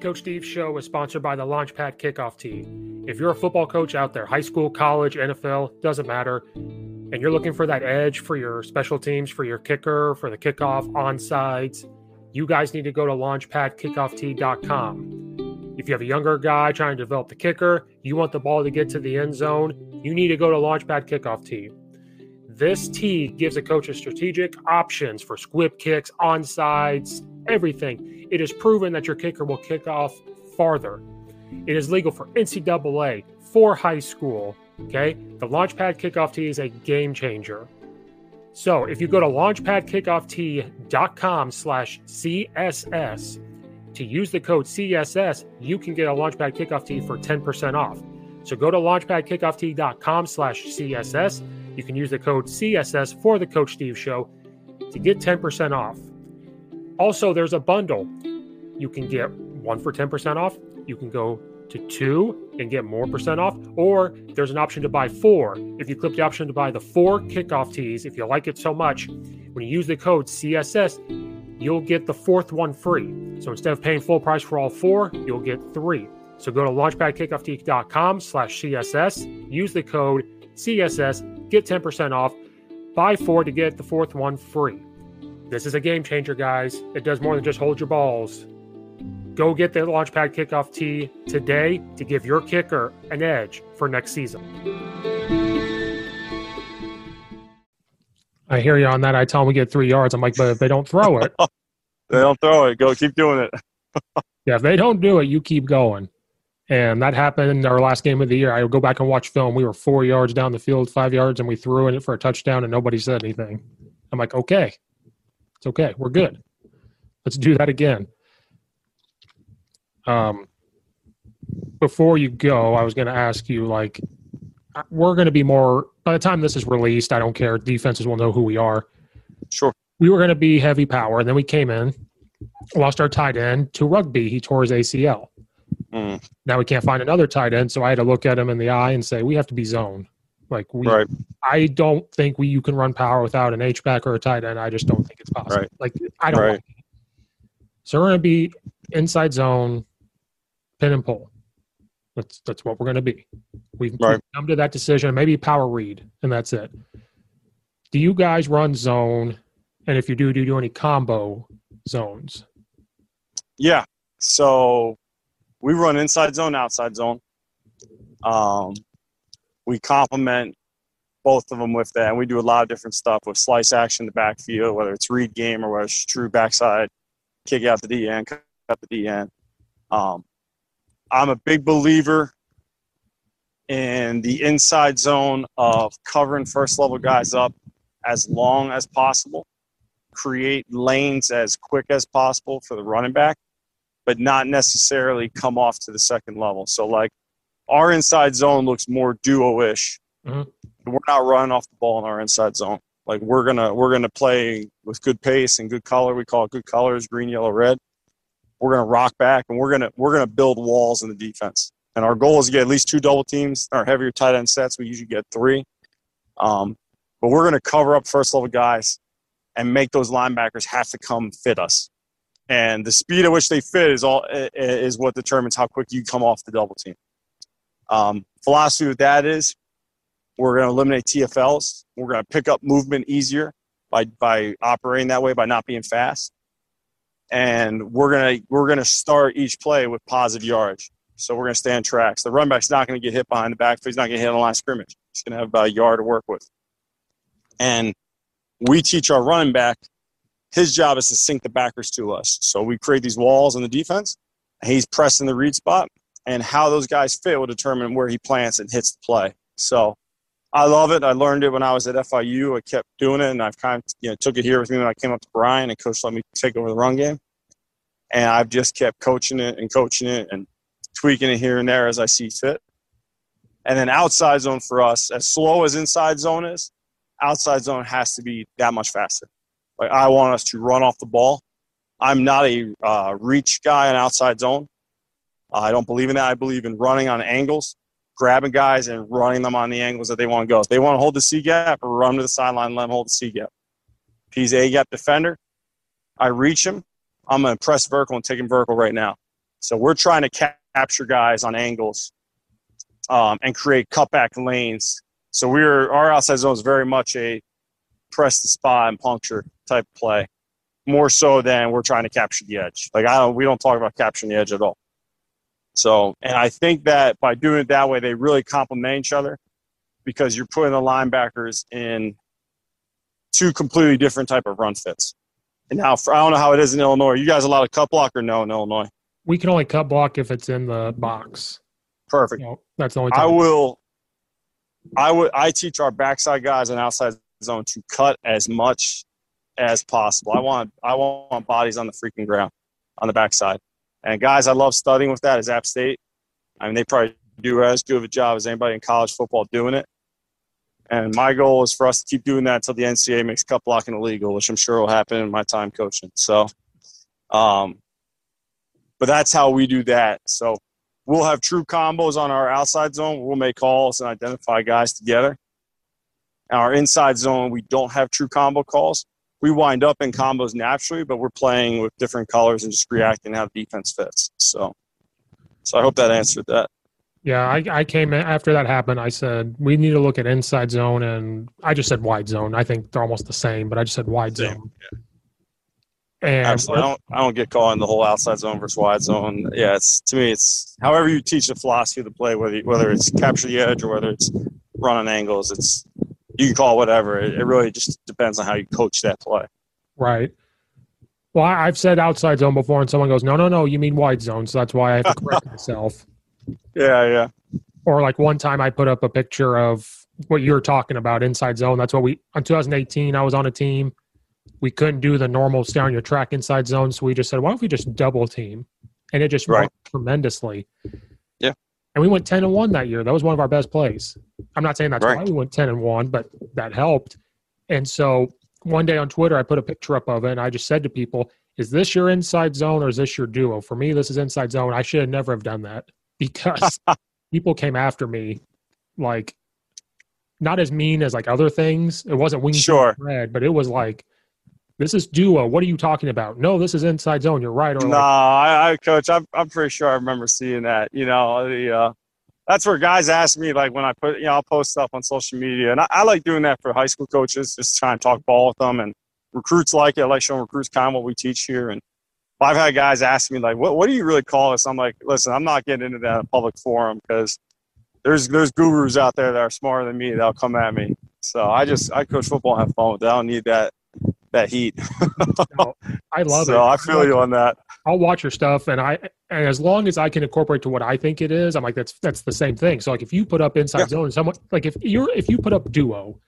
Coach Steve Show is sponsored by the Launchpad Kickoff Tee. If you're a football coach out there, high school, college, NFL, doesn't matter, and you're looking for that edge for your special teams, for your kicker, for the kickoff, onsides, you guys need to go to launchpadkickoff.com. If you have a younger guy trying to develop the kicker, you want the ball to get to the end zone, you need to go to Launchpad Kickoff Tee. This tee gives a coach a strategic options for squib kicks, onsides, everything. It is proven that your kicker will kick off farther. It is legal for NCAA, for high school, Okay, the Launchpad Kickoff Tee is a game changer. So if you go to launchpadkickoff.com slash CSS to use the code CSS, you can get a Launchpad Kickoff Tee for 10% off. So go to launchpadkickoff.com slash CSS. You can use the code CSS for the Coach Steve Show to get 10% off. Also, there's a bundle. You can get one for 10% off. You can go to two and get more percent off, or there's an option to buy four. If you click the option to buy the four kickoff tees, if you like it so much, when you use the code CSS, you'll get the fourth one free. So instead of paying full price for all four, you'll get three. So go to launchpadkickoff.com slash CSS, use the code CSS, get 10% off, buy four to get the fourth one free. This is a game changer, guys. It does more than just hold your balls. Go get the Launchpad Kickoff tee today to give your kicker an edge for next season. I hear you on that. I tell them we get three yards. I'm like, but if they don't throw it, <laughs> they don't throw it. Go keep doing it. <laughs> yeah, if they don't do it, you keep going. And that happened in our last game of the year. I go back and watch film. We were four yards down the field, five yards, and we threw in it for a touchdown, and nobody said anything. I'm like, okay, it's okay. We're good. Let's do that again. Um, before you go, I was going to ask you like, we're going to be more by the time this is released. I don't care. Defenses will know who we are. Sure. We were going to be heavy power, and then we came in, lost our tight end to rugby. He tore his ACL. Mm. Now we can't find another tight end, so I had to look at him in the eye and say we have to be zone. Like we, right. I don't think we you can run power without an H back or a tight end. I just don't think it's possible. Right. Like I don't. Right. So we're going to be inside zone pin and pull. That's that's what we're going to be. We've, right. come to that decision. Maybe power read, and that's it. Do you guys run zone? And if you do, do you do any combo zones? Yeah. So we run inside zone, outside zone. Um, we complement both of them with that, and we do a lot of different stuff with slice action in the backfield, whether it's read game or whether it's true backside, kick out the D end, cut the D end. Um, I'm a big believer in the inside zone of covering first level guys up as long as possible, create lanes as quick as possible for the running back, but not necessarily come off to the second level. So, like, our inside zone looks more duo-ish. Mm-hmm. We're not running off the ball in our inside zone. Like we're gonna we're gonna play with good pace and good color. We call it good colors: green, yellow, red we're going to rock back and we're going to we're to build walls in the defense. And our goal is to get at least two double teams. Our heavier tight end sets, we usually get three. Um, but we're going to cover up first level guys and make those linebackers have to come fit us. And the speed at which they fit is all is what determines how quick you come off the double team. Um, philosophy with that is we're going to eliminate TFLs. We're going to pick up movement easier by by operating that way by not being fast and we're gonna we're gonna start each play with positive yards. So we're gonna stay on tracks. The run back's not gonna get hit behind the back. He's not gonna hit on the line of scrimmage. He's gonna have about a yard to work with. And we teach our running back. His job is to sink the backers to us. So we create these walls in the defense. He's pressing the read spot, and how those guys fit will determine where he plants and hits the play. So I love it. I learned it when I was at FIU. I kept doing it, and I've kind of you know took it here with me when I came up to Bryant, and Coach let me take over the run game. And I've just kept coaching it and coaching it and tweaking it here and there as I see fit. And then outside zone for us, as slow as inside zone is, outside zone has to be that much faster. Like I want us to run off the ball. I'm not a uh, reach guy on outside zone. I don't believe in that. I believe in running on angles grabbing guys and running them on the angles that they want to go. If they want to hold the C gap, run to the sideline, let them hold the C gap. If he's a gap defender, I reach him. I'm going to press vertical and take him vertical right now. So we're trying to ca- capture guys on angles um, and create cutback lanes. So we're our outside zone is very much a press the spot and puncture type play, more so than we're trying to capture the edge. Like I don't, we don't talk about capturing the edge at all. So, and I think that by doing it that way, they really complement each other because you're putting the linebackers in two completely different type of run fits. And now, for, I don't know how it is in Illinois. You guys allowed a cut block or no in Illinois? We can only cut block if it's in the box. Perfect. that's the only. Time. I will. I would I teach our backside guys and outside zone to cut as much as possible. I want I want bodies on the freaking ground on the backside. And guys, I love studying with that is App State. I mean, they probably do as good of a job as anybody in college football doing it. And my goal is for us to keep doing that until the NCAA makes cut blocking illegal, which I'm sure will happen in my time coaching. So, um, but that's how we do that. So we'll have true combos on our outside zone. We'll make calls and identify guys together. Our inside zone, we don't have true combo calls. We wind up in combos naturally, but we're playing with different colors and just reacting how defense fits. So, so I hope that answered that. Yeah, I, I came in after that happened. I said we need to look at inside zone, and I just said wide zone. I think they're almost the same, but I just said wide same. zone. Yeah. And Absolutely. I don't I don't get caught in the whole outside zone versus wide zone. Yeah, it's to me it's however you teach the philosophy of the play, whether whether it's capture the edge or whether it's running angles, it's you can call it whatever. It, it really just depends on how you coach that play. Right. Well, I've said outside zone before, and someone goes, "No, no, no, you mean wide zone." So that's why I have to correct <laughs> myself. Yeah, yeah. Or like one time, I put up a picture of what you're talking about, inside zone. That's what we on 2018. I was on a team we couldn't do the normal stay on your track inside zone. So we just said, why don't we just double team? And it just right. worked tremendously. And we went 10 and 1 that year. That was one of our best plays. I'm not saying that's right. why we went 10 and 1, but that helped. And so one day on Twitter, I put a picture up of it and I just said to people, is this your inside zone or is this your duo? For me, this is inside zone. I should have never have done that <laughs> because <laughs> people came after me like not as mean as like other things. It wasn't wing sure. red, but it was like this is duo. What are you talking about? No, this is inside zone. You're right. Or no, like, I, I, coach. I'm, I'm pretty sure I remember seeing that. You know, the uh, that's where guys ask me like when I put, you know, I'll post stuff on social media, and I, I like doing that for high school coaches, just trying to talk ball with them, and recruits like it. I like showing recruits kind of what we teach here, and I've had guys ask me like, what, what do you really call this? I'm like, listen, I'm not getting into that in public forum because there's there's gurus out there that are smarter than me that'll come at me. So I just I coach football and have fun with it. I don't need that that heat. <laughs> I love so it. I feel you on that. I'll watch your stuff, and I and as long as I can incorporate to what I think it is, I'm like that's that's the same thing. So like if you put up inside yeah. zone, someone like if you're if you put up duo,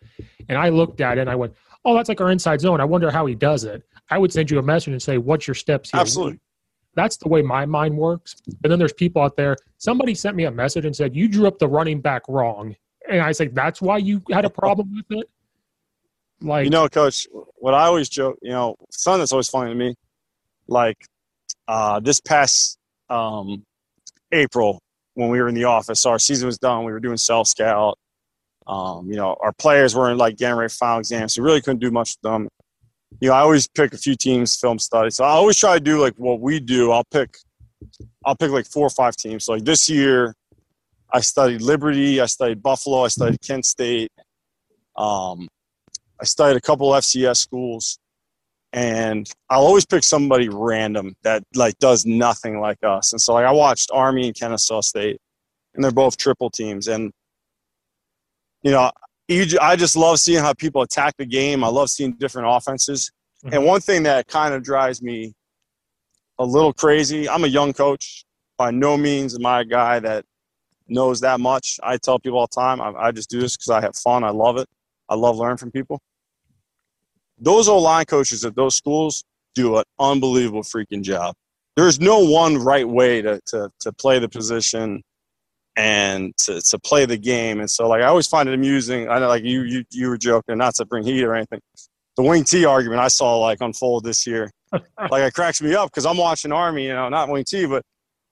and I looked at it and I went, oh, that's like our inside zone. I wonder how he does it. I would send you a message and say, what's your steps here? Absolutely. That's the way my mind works. And then there's people out there. Somebody sent me a message and said you drew up the running back wrong, and I said that's why you had a <laughs> problem with it. Like you know, coach, what I always joke, you know, something that's always funny to me, like uh, this past um, April when we were in the office, our season was done. We were doing self scout. Um, you know, our players were in like getting ready final exams, so we really couldn't do much with them. You know, I always pick a few teams, film study. So I always try to do like what we do. I'll pick, I'll pick like four or five teams. So like this year, I studied Liberty, I studied Buffalo, I studied Kent State. Um, I studied a couple FCS schools, and I'll always pick somebody random that like does nothing like us. And so like I watched Army and Kennesaw State, and they're both triple teams. And you know, I just love seeing how people attack the game. I love seeing different offenses. Mm-hmm. And one thing that kind of drives me a little crazy. I'm a young coach. By no means am I a guy that knows that much. I tell people all the time, I, I just do this because I have fun. I love it. I love learning from people. Those O line coaches at those schools do an unbelievable freaking job. There's no one right way to, to, to play the position and to, to play the game. And so, like, I always find it amusing. I know, like, you, you, you were joking, not to bring heat or anything. The wing T argument I saw, like, unfold this year. <laughs> like, it cracks me up because I'm watching Army, you know, not wing T, but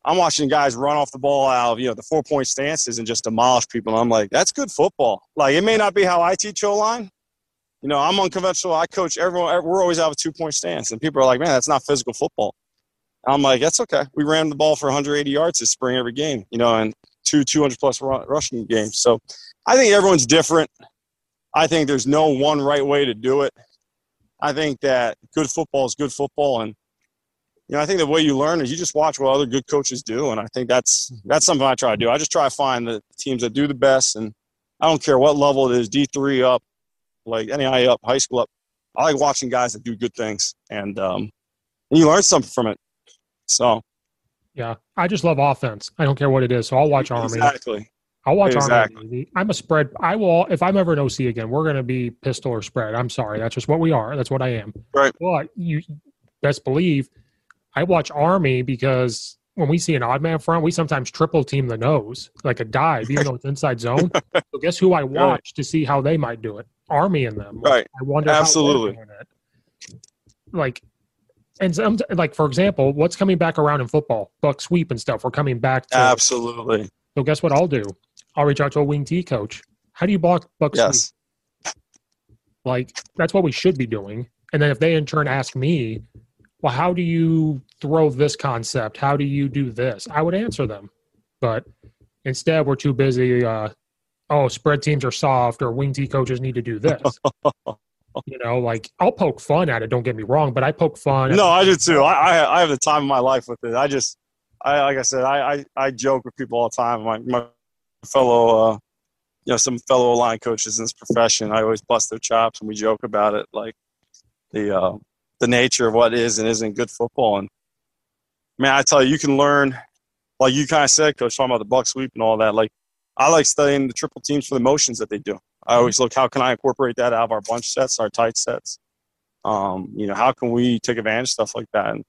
I'm watching guys run off the ball out of you know the four point stances and just demolish people. And I'm like, that's good football. Like it may not be how I teach O line. You know, I'm unconventional. I coach everyone. We're always out of a two point stance, and people are like, man, that's not physical football. I'm like, that's okay. We ran the ball for 180 yards this spring every game. You know, and two 200 plus rushing games. So I think everyone's different. I think there's no one right way to do it. I think that good football is good football, and you know, I think the way you learn is you just watch what other good coaches do, and I think that's that's something I try to do. I just try to find the teams that do the best, and I don't care what level it is, D three up, like NAI up, high school up. I like watching guys that do good things, and um, and you learn something from it. So, yeah, I just love offense. I don't care what it is, so I'll watch Army. Exactly. I'll watch Exactly. Army. I'm a spread. I will. If I'm ever an OC again, we're going to be pistol or spread. I'm sorry. That's just what we are. That's what I am. Right. But you best believe I watch Army because when we see an odd man front, we sometimes triple team the nose like a dive, even though it's inside zone. <laughs> So guess who I watch to see how they might do it? Army in them. Right. I wonder. Absolutely. Like, and some, like for example, what's coming back around in football? Buck sweep and stuff. We're coming back to. Absolutely. So guess what I'll do? I'll reach out to a wing T coach. How do you block buck sweep? Yes. Like that's what we should be doing. And then if they in turn ask me, well, how do you throw this concept? How do you do this? I would answer them. But instead, we're too busy. Uh, oh, spread teams are soft, or wing T coaches need to do this. <laughs> you know, like I'll poke fun at it. Don't get me wrong, but I poke fun. No, I do too. I, I I have the time of my life with it. I just, I like I said, I I, I joke with people all the time. My my fellow, uh, you know, some fellow line coaches in this profession. I always bust their chops and we joke about it, like the uh, the nature of what is and isn't good football. And man, I tell you, you can learn. Like you kind of said, coach, talking about the buck sweep and all that. Like I like studying the triple teams for the motions that they do. I always look how can I incorporate that out of our bunch sets, our tight sets. Um, you know, how can we take advantage of stuff like that? And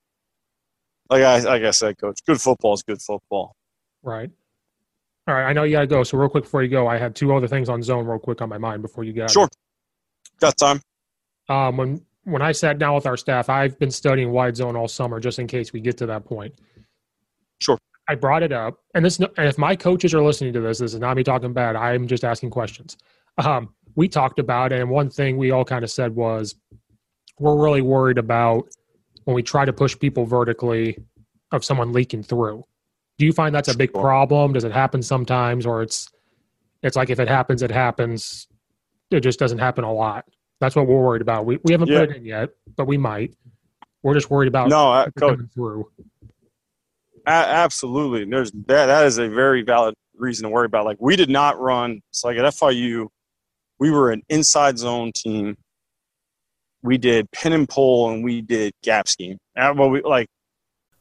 like I like I said, coach, good football is good football. Right. All right. I know you got to go. So real quick before you go, I had two other things on zone real quick on my mind before you got. Sure. Got time. Um, when when I sat down with our staff, I've been studying wide zone all summer just in case we get to that point. Sure. I brought it up, and this and if my coaches are listening to this, this is not me talking bad. I'm just asking questions. Um, we talked about it, and one thing we all kind of said was we're really worried about when we try to push people vertically of someone leaking through. Do you find that's a big problem? Does it happen sometimes, or it's it's like if it happens, it happens. It just doesn't happen a lot. That's what we're worried about. We we haven't Yeah. put it in yet, but we might. We're just worried about No, uh, coach, coming through. a- absolutely. There's that. That is a very valid reason to worry about. Like we did not run. So like at FIU, we were an inside zone team. We did pin and pull, and we did gap scheme. And what we like.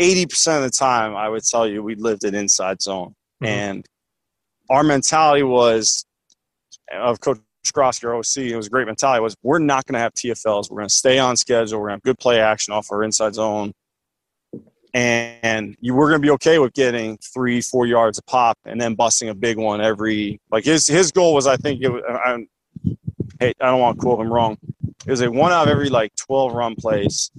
80% of the time, I would tell you we lived in inside zone. Mhm. And our mentality was, of Coach Skrosky, our OC, it was a great mentality, was we're not going to have TFLs. We're going to stay on schedule. We're going to have good play action off our inside zone. And you were going to be okay with getting three, four yards a pop and then busting a big one every, like his, his goal was, I think, it was, I, hey, I don't want to quote him wrong. It was a one out of every like 12 run plays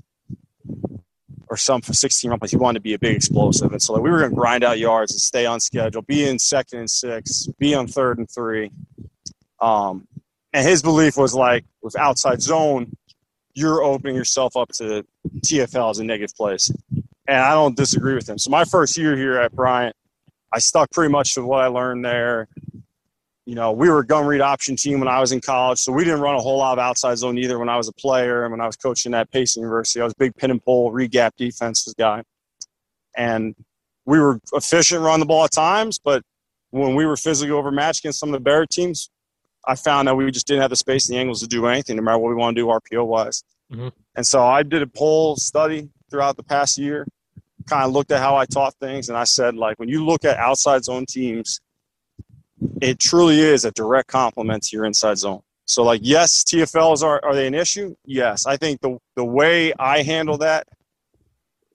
or some for 16 run plays. He wanted to be a big explosive. And so like, we were going to grind out yards and stay on schedule, be in second and six, be on third and three. Um, and his belief was like, with outside zone, you're opening yourself up to TFLs and negative plays. And I don't disagree with him. So my first year here at Bryant, I stuck pretty much to what I learned there. You know, we were a gun read option team when I was in college, so we didn't run a whole lot of outside zone either when I was a player and when I was coaching at Pace University. I was a big pin and pull, read gap defenses guy. And we were efficient, run the ball at times, but when we were physically overmatched against some of the better teams, I found that we just didn't have the space and the angles to do anything, no matter what we want to do RPO wise. Mhm. And so I did a poll study throughout the past year, kind of looked at how I taught things, and I said, like, when you look at outside zone teams, it truly is a direct complement to your inside zone. So, like, yes, TFLs are are they an issue? Yes, I think the the way I handle that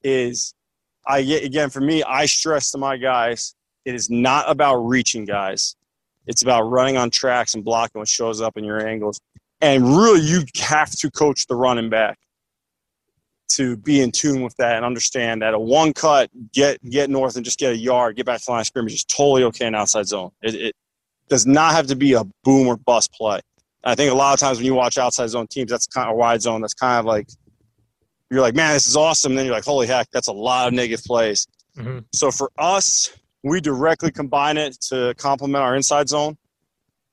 is, I again for me, I stress to my guys, it is not about reaching guys. It's about running on tracks and blocking what shows up in your angles. And really, you have to coach the running back to be in tune with that and understand that a one cut, get get north and just get a yard, get back to the line of scrimmage is totally okay in outside zone. It, it does not have to be a boom or bust play. I think a lot of times when you watch outside zone teams, that's kind of wide zone. That's kind of like you're like, man, this is awesome. And then you're like, holy heck, that's a lot of negative plays. Mhm. So for us, we directly combine it to complement our inside zone.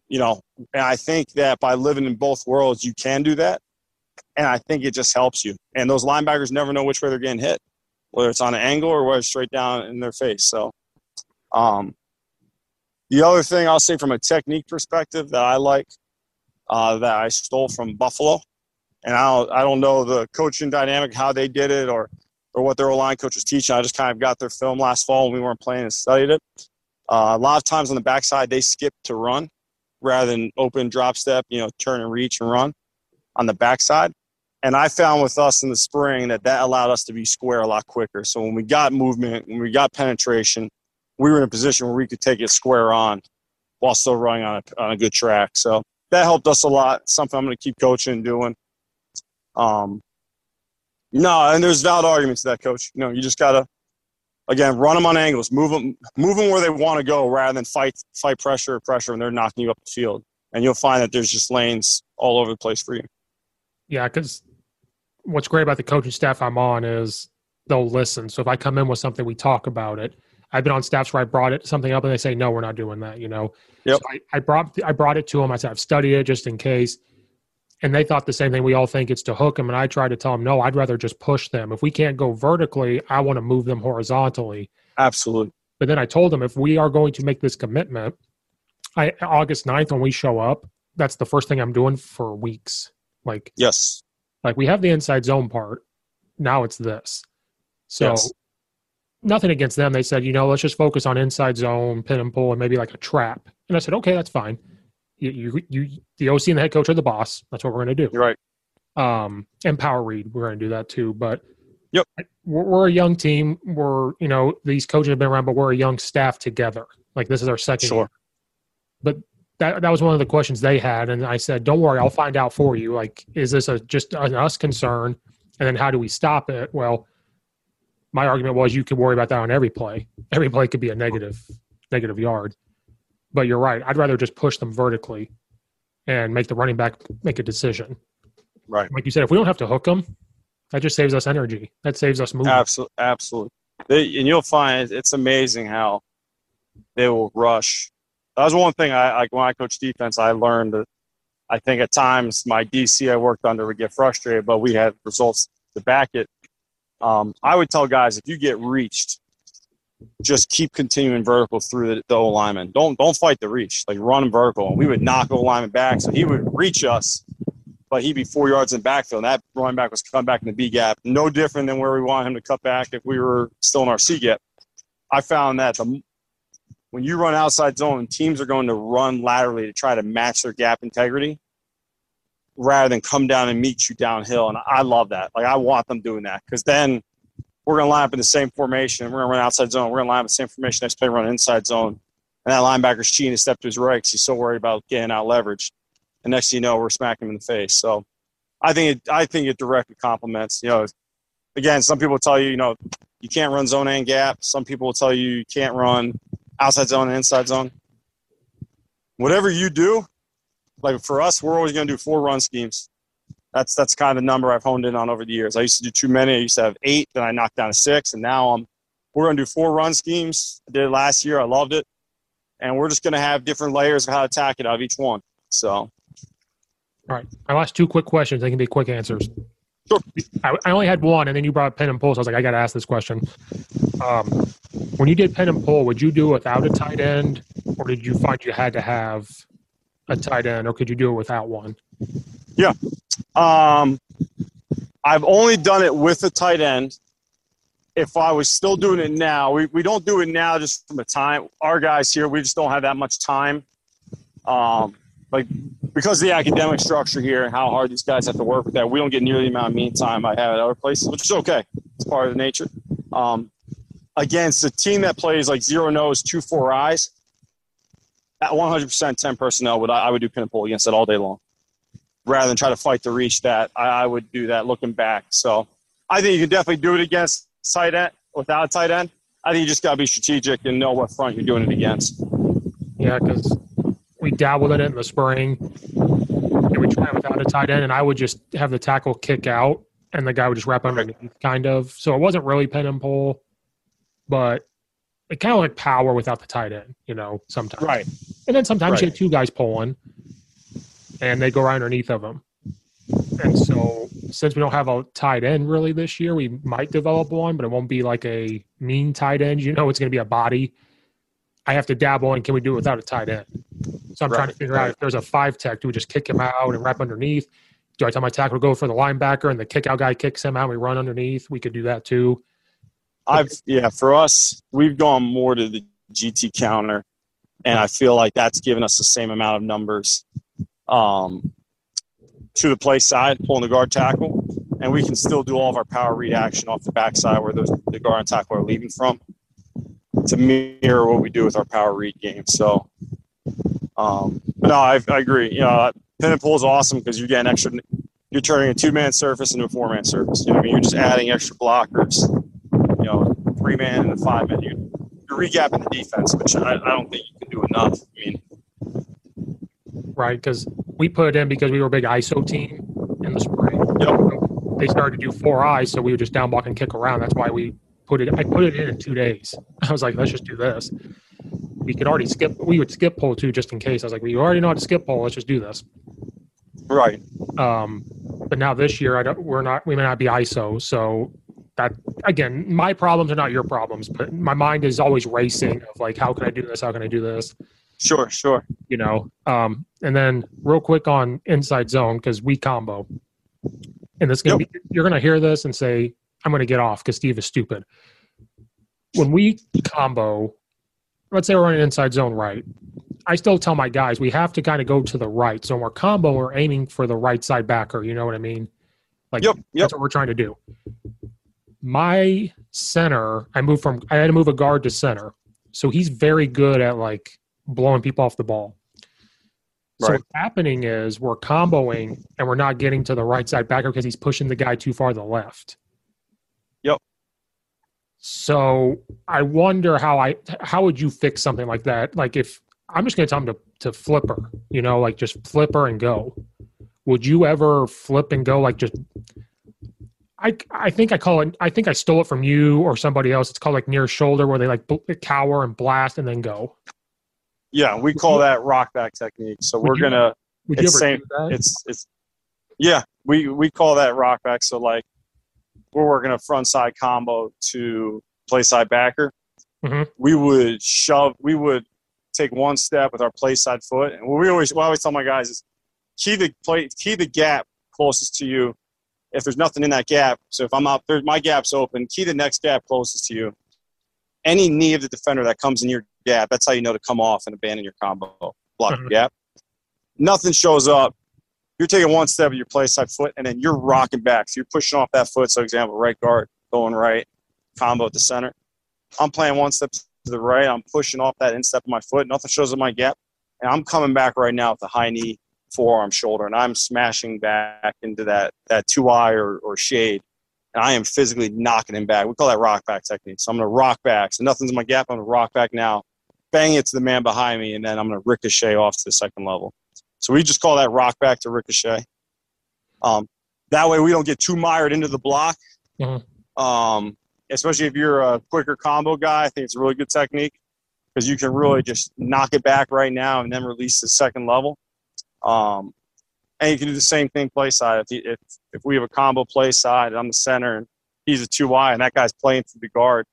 You know, and I think that by living in both worlds, you can do that. And I think it just helps you. And those linebackers never know which way they're getting hit, whether it's on an angle or whether it's straight down in their face. So, um, the other thing I'll say from a technique perspective that I like, uh, that I stole from Buffalo, and I don't, I don't know the coaching dynamic, how they did it, or or what their line coach was teaching. I just kind of got their film last fall when we weren't playing and studied it. Uh, a lot of times on the backside, they skip to run rather than open drop step, you know, turn and reach and run on the backside. And I found with us in the spring that that allowed us to be square a lot quicker. So when we got movement, when we got penetration, we were in a position where we could take it square on while still running on a, on a good track. So that helped us a lot. Something I'm going to keep coaching and doing. Um, no, and there's valid arguments to that, coach. You know, you just gotta again run them on angles, move them, move them where they want to go, rather than fight fight pressure or pressure, and they're knocking you up the field. And you'll find that there's just lanes all over the place for you. Yeah, because what's great about the coaching staff I'm on is they'll listen. So if I come in with something, we talk about it. I've been on staffs where I brought it something up and they say, no, we're not doing that. You know, yep. So I, I brought I brought it to them. I said I've studied it just in case and they thought the same thing. We all think it's to hook them, and I try to tell them, no, I'd rather just push them. If we can't go vertically, I want to move them horizontally. Absolutely. But then I told them if we are going to make this commitment, I August 9th when we show up, that's the first thing I'm doing for weeks. Like yes, like we have the inside zone part. Now it's this. So yes. nothing against them. They said, you know, let's just focus on inside zone, pin and pull, and maybe like a trap. And I said, okay, that's fine you, you, you the OC and the head coach are the boss. That's what we're going to do. You're right. Um, and power read, we're going to do that too. But yep, we're, we're, a young team. We're you know these coaches have been around, but we're a young staff together. Like this is our second sure. year. But that that was one of the questions they had, and I said, "Don't worry, I'll mm-hmm. find out for you. Like, is this a just an us concern? And then how do we stop it? Well, my argument was you could worry about that on every play. Every play could be a negative negative yard. But you're right. I'd rather just push them vertically and make the running back make a decision. Right. Like you said, if we don't have to hook them, that just saves us energy. That saves us movement. Absolutely. Absolutely. They, and you'll find it's amazing how they will rush. That was one thing I, like when I coached defense, I learned that I think at times my DC I worked under would get frustrated, but we had results to back it. Um, I would tell guys if you get reached, just keep continuing vertical through the, the O lineman. Don't don't fight the reach. Like run vertical. And we would knock O lineman back. So he would reach us, but he'd be four yards in backfield. And that running back was coming back in the B gap. No different than where we want him to cut back if we were still in our C gap. I found that the when you run outside zone, teams are going to run laterally to try to match their gap integrity rather than come down and meet you downhill. And I love that. Like I want them doing that because then we're going to line up in the same formation. We're going to run outside zone. We're going to line up in the same formation. Next play, run inside zone. And that linebacker's cheating to step to his right because he's so worried about getting out leveraged. And next thing you know, we're smacking him in the face. So I think it, I think it directly complements. You know, again, some people tell you, you know, you can't run zone and gap. Some people will tell you you can't run outside zone and inside zone. Whatever you do, like for us, we're always going to do four run schemes that's that's kind of the number I've honed in on over the years. I used to do too many. I used to have eight, then I knocked down to six, and now I'm we're gonna do four run schemes. I did it last year. I loved it, and we're just gonna have different layers of how to attack it out of each one. So, all right, my last two quick questions. They can be quick answers. Sure. I, only had one, and then you brought pin and pull. So I was like, I got to ask this question. Um, when you did pin and pull, would you do without a tight end, or did you find you had to have a tight end, or could you do it without one? Yeah. Um, I've only done it with a tight end. If I was still doing it now, we, we don't do it now just from the time. Our guys here, we just don't have that much time. Um, like because of the academic structure here and how hard these guys have to work with that, we don't get nearly the amount of mean time I have at other places, which is okay. It's part of the nature. Um, against a team that plays like zero nose, two four eyes, at 100% 10 personnel, would I, I would do pin and pull against it all day long rather than try to fight to reach that. I, I would do that looking back. So I think you can definitely do it against tight end without tight end. I think you just got to be strategic and know what front you're doing it against. Yeah, because we dabbled in it in the spring. And we tried without a tight end, and I would just have the tackle kick out, and the guy would just wrap underneath, kind of. So it wasn't really pin and pull, but it kind of like power without the tight end, you know, sometimes. Right. And then sometimes Right. you have two guys pulling, and they go right underneath of them. And so, since we don't have a tight end really this year, we might develop one, but it won't be like a mean tight end. You know, it's going to be a body. I have to dabble in. Can we do it without a tight end? So I'm trying to figure out if there's a five tech, do we just kick him out and wrap underneath? Do I tell my tackle to go for the linebacker and the kick out guy kicks him out and we run underneath? We could do that too. I've yeah, for us, we've gone more to the GT counter, and I feel like that's given us the same amount of numbers um, to the play side, pulling the guard tackle, and we can still do all of our power read action off the backside where those the guard and tackle are leaving from to mirror what we do with our power read game. So, um, but no, I, I agree. You know, pin and pull is awesome because you're getting extra. You're turning a two man surface into a four man surface. You know, what I mean, you're just adding extra blockers you know, three man and a five man. You, you're recapping the defense, which I, I don't think you can do enough. I mean, right? Because we put it in because we were a big ISO team in the spring. Yep. They started to do four eyes, so we would just down block and kick around. That's why we put it. I put it in in two days. <laughs> I was like, let's just do this. We could already skip. We would skip pull too, just in case. I was like, we already know how to skip pull. Let's just do this. right. Um, but now this year, I don't. We're not. We may not be ISO. So that again, my problems are not your problems, but my mind is always racing of like, how can I do this? How can I do this? Sure, sure. you know. Um, and then real quick on inside zone because we combo, and this gonna Yep. be you're gonna hear this and say I'm gonna get off because Steve is stupid. When we combo, let's say we're running inside zone right, I still tell my guys we have to kind of go to the right. So when we're combo, we're aiming for the right side backer. You know what I mean? Like Yep, yep. that's what we're trying to do. My center, I moved from I had to move a guard to center, so he's very good at like blowing people off the ball. So what's happening is we're comboing and we're not getting to the right side backer because he's pushing the guy too far to the left. So I wonder how I how would you fix something like that? Like if I'm just gonna tell him to to flip her, you know, like just flip her and go. Would you ever flip and go like just I, I think I call it I think I stole it from you or somebody else. It's called like near shoulder where they like bl- cower and blast and then go. Yeah, we call that rock back technique. So Would we're you- gonna. Would you ever same. do that? It's it's. Yeah, we we call that rock back. So like, we're working a front side combo to play side backer. Mhm. We would shove. We would take one step with our play side foot, and what we always what I always tell my guys is key the play key the gap closest to you. If there's nothing in that gap, so if I'm out there, my gap's open. Key the next gap closest to you. Any knee of the defender that comes in your gap, that's how you know to come off and abandon your combo. Block Mhm. your gap. Nothing shows up. You're taking one step of your play side foot, and then you're rocking back. So you're pushing off that foot. So, example, right guard going right, combo at the center. I'm playing one step to the right. I'm pushing off that instep of my foot. Nothing shows up my gap, and I'm coming back right now with the high knee, forearm, shoulder, and I'm smashing back into that that two eye or, or shade, and I am physically knocking him back. We call that rock back technique. So I'm to rock back. So nothing's in my gap. I'm to rock back now, bang it to the man behind me, and then I'm to ricochet off to the second level. So we just call that rock back to ricochet. Um, that way we don't get too mired into the block. Mhm. Um, especially if you're a quicker combo guy, I think it's a really good technique because you can really just knock it back right now and then release the second level. Um, and you can do the same thing play side. If, he, if if we have a combo play side, and I'm the center and he's a two Y, and that guy's playing through the guard,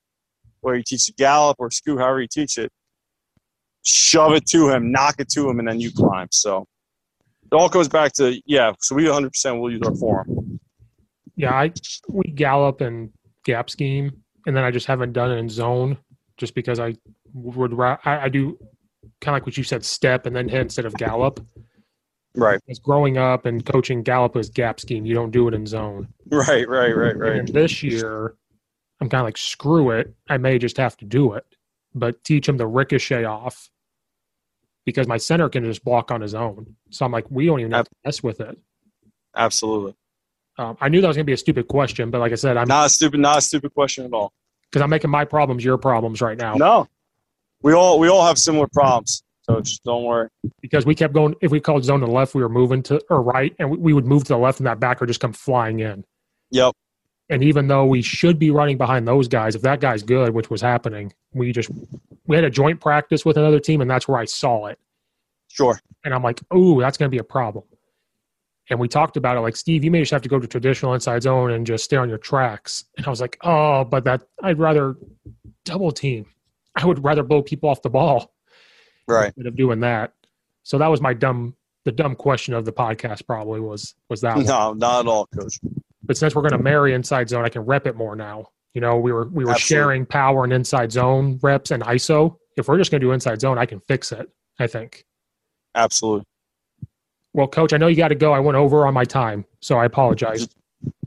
where you teach the gallop or scoot, however you teach it, shove it to him, knock it to him, and then you climb. So it all goes back to yeah. So we 100 percent will use our forearm. Yeah, I we gallop and gap scheme, and then I just haven't done it in zone, just because I would I, I do kind of like what you said, step and then hit instead of gallop. Right, Because growing up and coaching gallop was gap scheme. You don't do it in zone. right, right, right, right. And this year, I'm kind of like screw it. I may just have to do it, but teach them the ricochet off because my center can just block on his own. So I'm like, we don't even have to mess with it. Absolutely, Um, I knew that was going to be a stupid question, but like I said, I'm not a stupid, not a stupid question at all. because I'm making my problems your problems right now. No, we all we all have similar problems. So just don't worry. Because we kept going. If we called zone to the left, we were moving to or right, and we, we would move to the left, and that backer just come flying in. Yep. And even though we should be running behind those guys, if that guy's good, which was happening, we just we had a joint practice with another team, and that's where I saw it. Sure. And I'm like, oh, that's going to be a problem. And we talked about it like, Steve, you may just have to go to traditional inside zone and just stay on your tracks. And I was like, oh, but that I'd rather double team. I would rather blow people off the ball Right. instead of doing that. So that was my dumb, the dumb question of the podcast. Probably was was that No, one. No, not at all, coach. But since we're going to marry inside zone, I can rep it more now. You know, we were we were Absolutely. sharing power and inside zone reps and ISO. If we're just going to do inside zone, I can fix it. I think. Absolutely. Well, coach, I know you got to go. I went over on my time, so I apologize.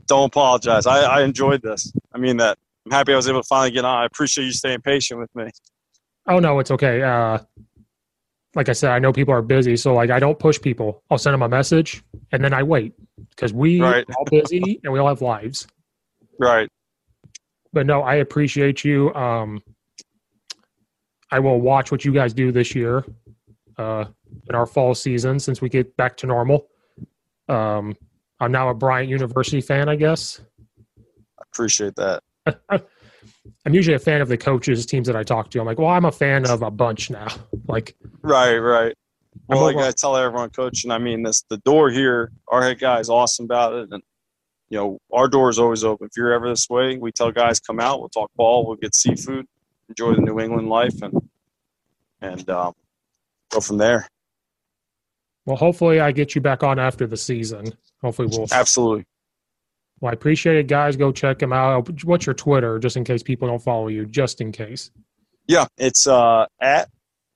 Don't apologize. I, I enjoyed this. I mean that. I'm happy I was able to finally get on. I appreciate you staying patient with me. Oh no, it's okay. Uh, like I said, I know people are busy, so like I don't push people. I'll send them a message and then I wait because we Right. are all busy and we all have lives. Right. But no, I appreciate you. Um, I will watch what you guys do this year uh, in our fall season since we get back to normal. Um, I'm now a Bryant University fan, I guess. I appreciate that. <laughs> I'm usually a fan of the coaches, teams that I talk to. I'm like, well, I'm a fan of a bunch now. <laughs> Like, Right, right. Well, I tell everyone, coach, and I mean this: the door here, our head guy is awesome about it, and you know our door is always open. If you're ever this way, we tell guys come out, we'll talk ball, we'll get seafood, enjoy the New England life, and and um, go from there. well, hopefully I get you back on after the season. Hopefully we'll. Absolutely. Well, I appreciate it, guys. Go check him out. What's your Twitter, just in case people don't follow you, just in case. Yeah, it's uh, at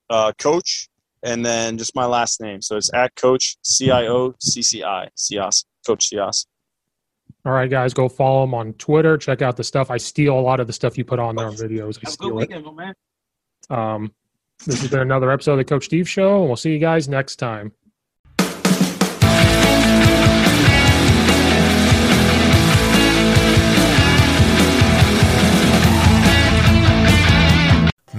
uh, coach, and then just my last name. So it's at coach C I O C C I Ciocci, Coach Ciocci. All right, guys, go follow him on Twitter. Check out the stuff. I steal a lot of the stuff you put on there on videos. I steal it. man. Um, this has been another episode of the Coach Steve Show, and we'll see you guys next time.